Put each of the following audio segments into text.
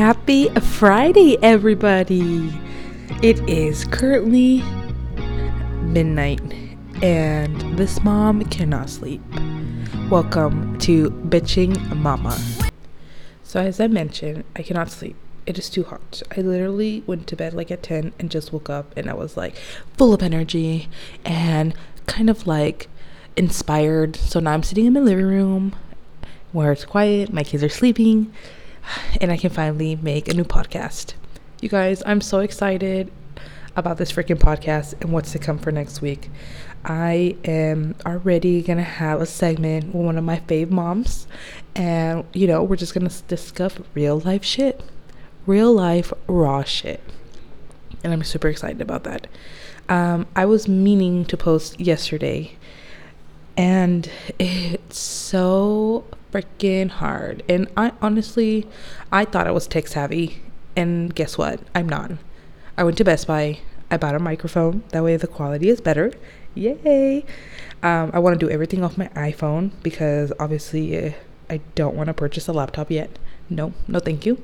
Happy Friday, everybody! It is currently midnight, and this mom cannot sleep. Welcome to Bitching Mama. So, as I mentioned, I cannot sleep. It is too hot. I literally went to bed like at 10 and just woke up, and I was like full of energy and kind of like inspired. So now I'm sitting in my living room where it's quiet, my kids are sleeping, and I can finally make a new podcast. You guys, I'm so excited about this freaking podcast and what's to come for next week. I am already gonna have a segment with one of my fave moms, and you know, we're just gonna discuss real life shit, real life raw shit, and I'm super excited about that. Um, I was meaning to post yesterday, and it's so freaking hard. And I honestly, I thought I was tech savvy, and guess what? I'm not. I went to Best Buy. I bought a microphone. That way the quality is better. Yay! Um, I want to do everything off my iPhone because obviously uh, I don't want to purchase a laptop yet. No, no, thank you.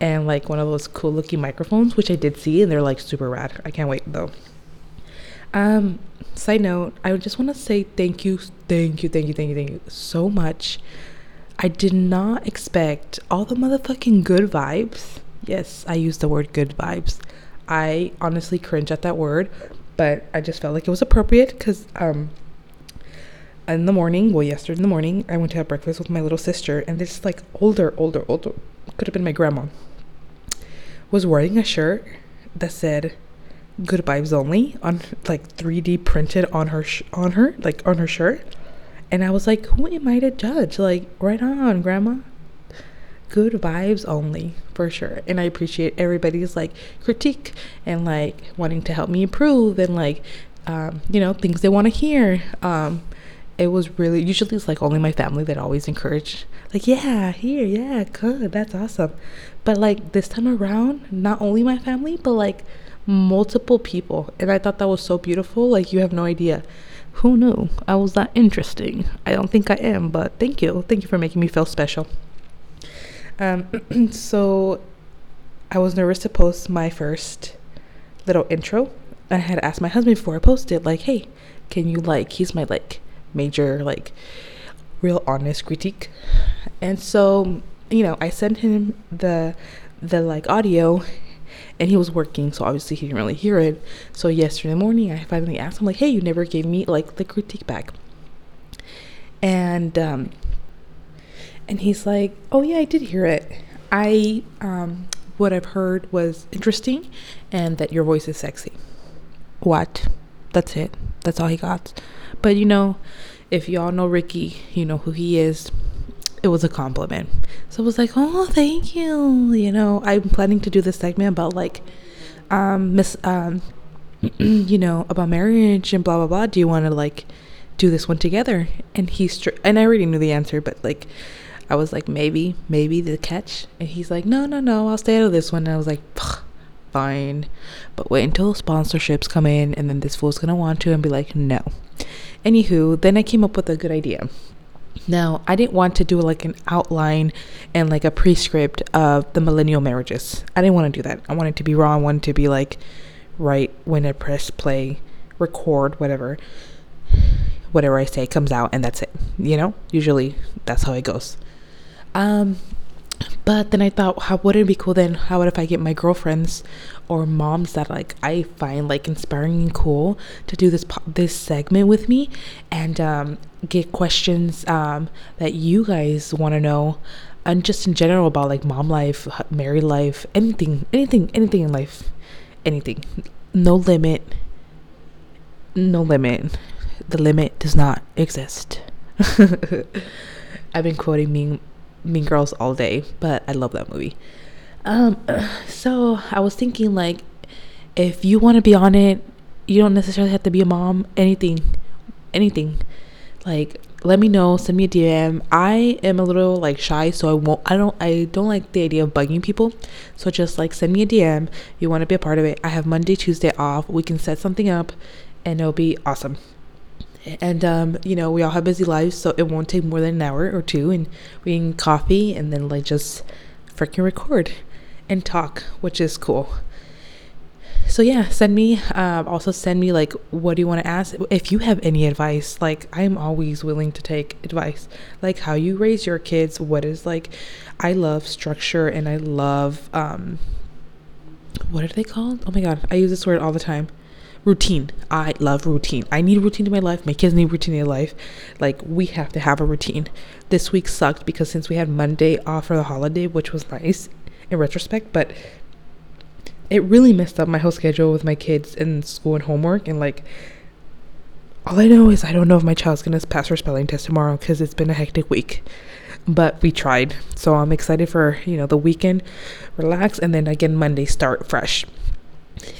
And like one of those cool looking microphones, which I did see, and they're like super rad. I can't wait though. Um, side note, I just want to say thank you, thank you, thank you, thank you, thank you so much I did not expect all the motherfucking good vibes. Yes, I use the word good vibes. I honestly cringe at that word, but I just felt like it was appropriate because um in the morning, well yesterday in the morning, I went to have breakfast with my little sister and this like older, older, older could have been my grandma was wearing a shirt that said good vibes only on like 3D printed on her sh- on her like on her shirt and I was like, who am I to judge? Like, right on, grandma. Good vibes only, for sure. And I appreciate everybody's like critique and like wanting to help me improve and like, um, you know, things they want to hear. Um, it was really, usually it's like only my family that always encourage, like, yeah, here, yeah, good, that's awesome. But like this time around, not only my family, but like multiple people. And I thought that was so beautiful. Like, you have no idea who knew I was that interesting? I don't think I am, but thank you. Thank you for making me feel special. Um, so I was nervous to post my first little intro. I had asked my husband before I posted, like, hey, can you like, he's my like major, like, real honest critique. And so, you know, I sent him the, the like audio and he was working, so obviously he didn't really hear it. So yesterday morning, I finally asked him like, "Hey, you never gave me like the critique back," and um, and he's like, "Oh yeah, I did hear it. I um, what I've heard was interesting, and that your voice is sexy." What? That's it. That's all he got. But you know, if y'all know Ricky, you know who he is it was a compliment. So I was like, oh, thank you. You know, I'm planning to do this segment about like, um, miss, um, you know, about marriage and blah blah blah. Do you want to like do this one together? And he's str- and I already knew the answer, but like, I was like, maybe, maybe the catch. And he's like, no, no, no, I'll stay out of this one. And I was like, fine, but wait until sponsorships come in, and then this fool's gonna want to and be like, no. Anywho, then I came up with a good idea. Now, I didn't want to do like an outline and like a prescript of the millennial marriages. I didn't want to do that. I wanted to be raw. I wanted to be like right when I press play, record, whatever. Whatever I say comes out and that's it. You know? Usually that's how it goes. Um but then I thought, how would it be cool then? How would if I get my girlfriends or moms that like I find like inspiring and cool to do this this segment with me and um, get questions um, that you guys want to know and just in general about like mom life, married life, anything, anything, anything in life, anything. No limit. No limit. The limit does not exist. I've been quoting Mean Mean Girls all day, but I love that movie. Um, so I was thinking like, if you want to be on it, you don't necessarily have to be a mom. Anything, anything. Like, let me know. Send me a DM. I am a little like shy, so I won't. I don't. I don't like the idea of bugging people. So just like send me a DM. You want to be a part of it. I have Monday, Tuesday off. We can set something up, and it'll be awesome and um, you know we all have busy lives so it won't take more than an hour or two and we can coffee and then like just freaking record and talk, which is cool. So yeah, send me. Uh, also send me like, what do you want to ask? If you have any advice, like I'm always willing to take advice. Like how you raise your kids. What is like? I love structure and I love um. What are they called? Oh my god, I use this word all the time routine. I love routine. I need routine in my life. My kids need routine in their life. Like we have to have a routine. This week sucked because since we had Monday off for the holiday, which was nice in retrospect, but it really messed up my whole schedule with my kids in school and homework and like all I know is I don't know if my child's gonna pass her spelling test tomorrow because it's been a hectic week. But we tried. So I'm excited for, you know, the weekend, relax, and then again Monday start fresh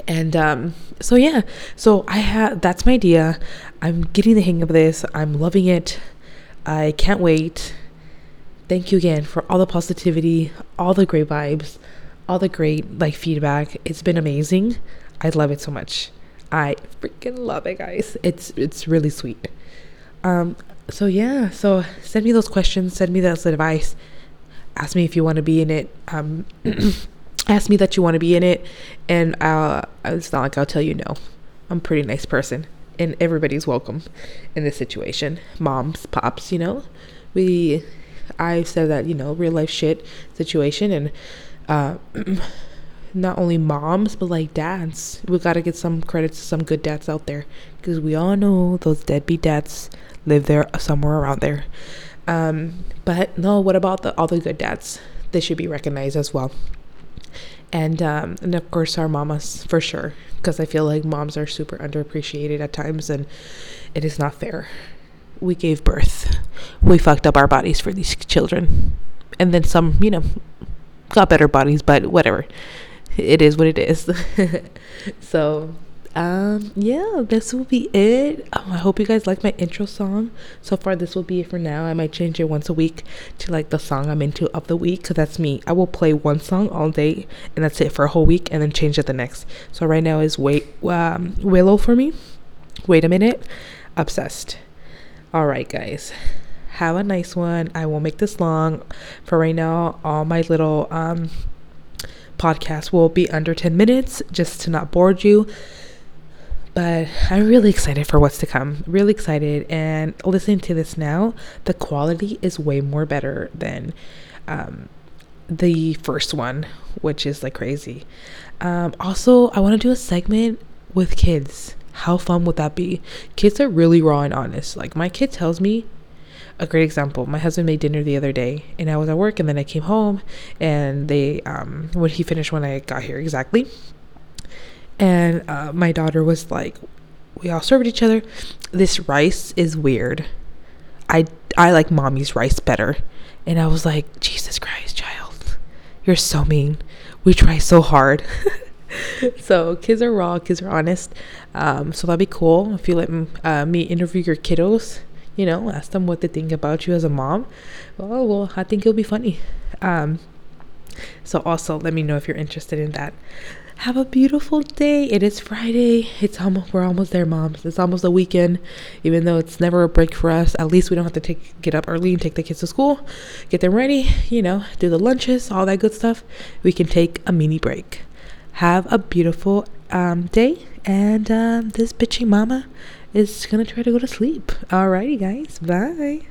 and um, so yeah. So i have that's my idea. I'm getting the hang of this. I'm loving it. I can't wait. Thank you again for all the positivity all the great vibes all the great like feedback. It's been amazing. I love it so much. I freaking love it guys. It's it's really sweet. Um so yeah. So send me those questions. Send me those advice. Ask me if you want to be in it. Um ask me that you want to be in it and uh, it's not like i'll tell you no. I'm a pretty nice person and everybody's welcome in this situation. Moms pops you know? We i said that you know real life shit situation and uh not only moms but like dads. We got to get some credit to some good dads out there because we all know those deadbeat dads live there somewhere around there. Um but no what about the all the good dads? They should be recognized as well and um, and of course our mamas for sure because I feel like moms are super underappreciated at times and it is not fair. We gave birth, we fucked up our bodies for these children, and then some, you know, got better bodies, but whatever. It is what it is. so um yeah this will be it. Um, i hope you guys like my intro song. So far this will be it for now. I might change it once a week to like the song i'm into of the week because that's me. I will play one song all day and that's it for a whole week and then change it the next. So right now is wait um willow for me. Wait a minute. Obsessed. All right guys. Have a nice one. I won't make this long. For right now all my little um podcasts will be under 10 minutes just to not bore you but I'm really excited for what's to come. Really excited. And listening to this now, the quality is way more better than um, the first one, which is like crazy. Um, also, I want to do a segment with kids. How fun would that be? Kids are really raw and honest. Like, my kid tells me a great example. My husband made dinner the other day, and I was at work, and then I came home, and they, um, when he finished when I got here exactly, and uh, my daughter was like we all served each other. This rice is weird. I i like mommy's rice better. And i was like jesus christ child. You're so mean. We try so hard. So kids are raw kids are honest. Um, so that'd be cool if you let uh, me interview your kiddos you know ask them what they think about you as a mom. Well well i think it'll be funny. Um, so also let me know if you're interested in that have a beautiful day. It is Friday. It's almost we're almost there, moms. It's almost the weekend. Even though it's never a break for us, at least we don't have to take get up early and take the kids to school, get them ready, you know, do the lunches, all that good stuff. We can take a mini break. Have a beautiful um, day, and um, this bitchy mama is gonna try to go to sleep. Alrighty, guys. Bye.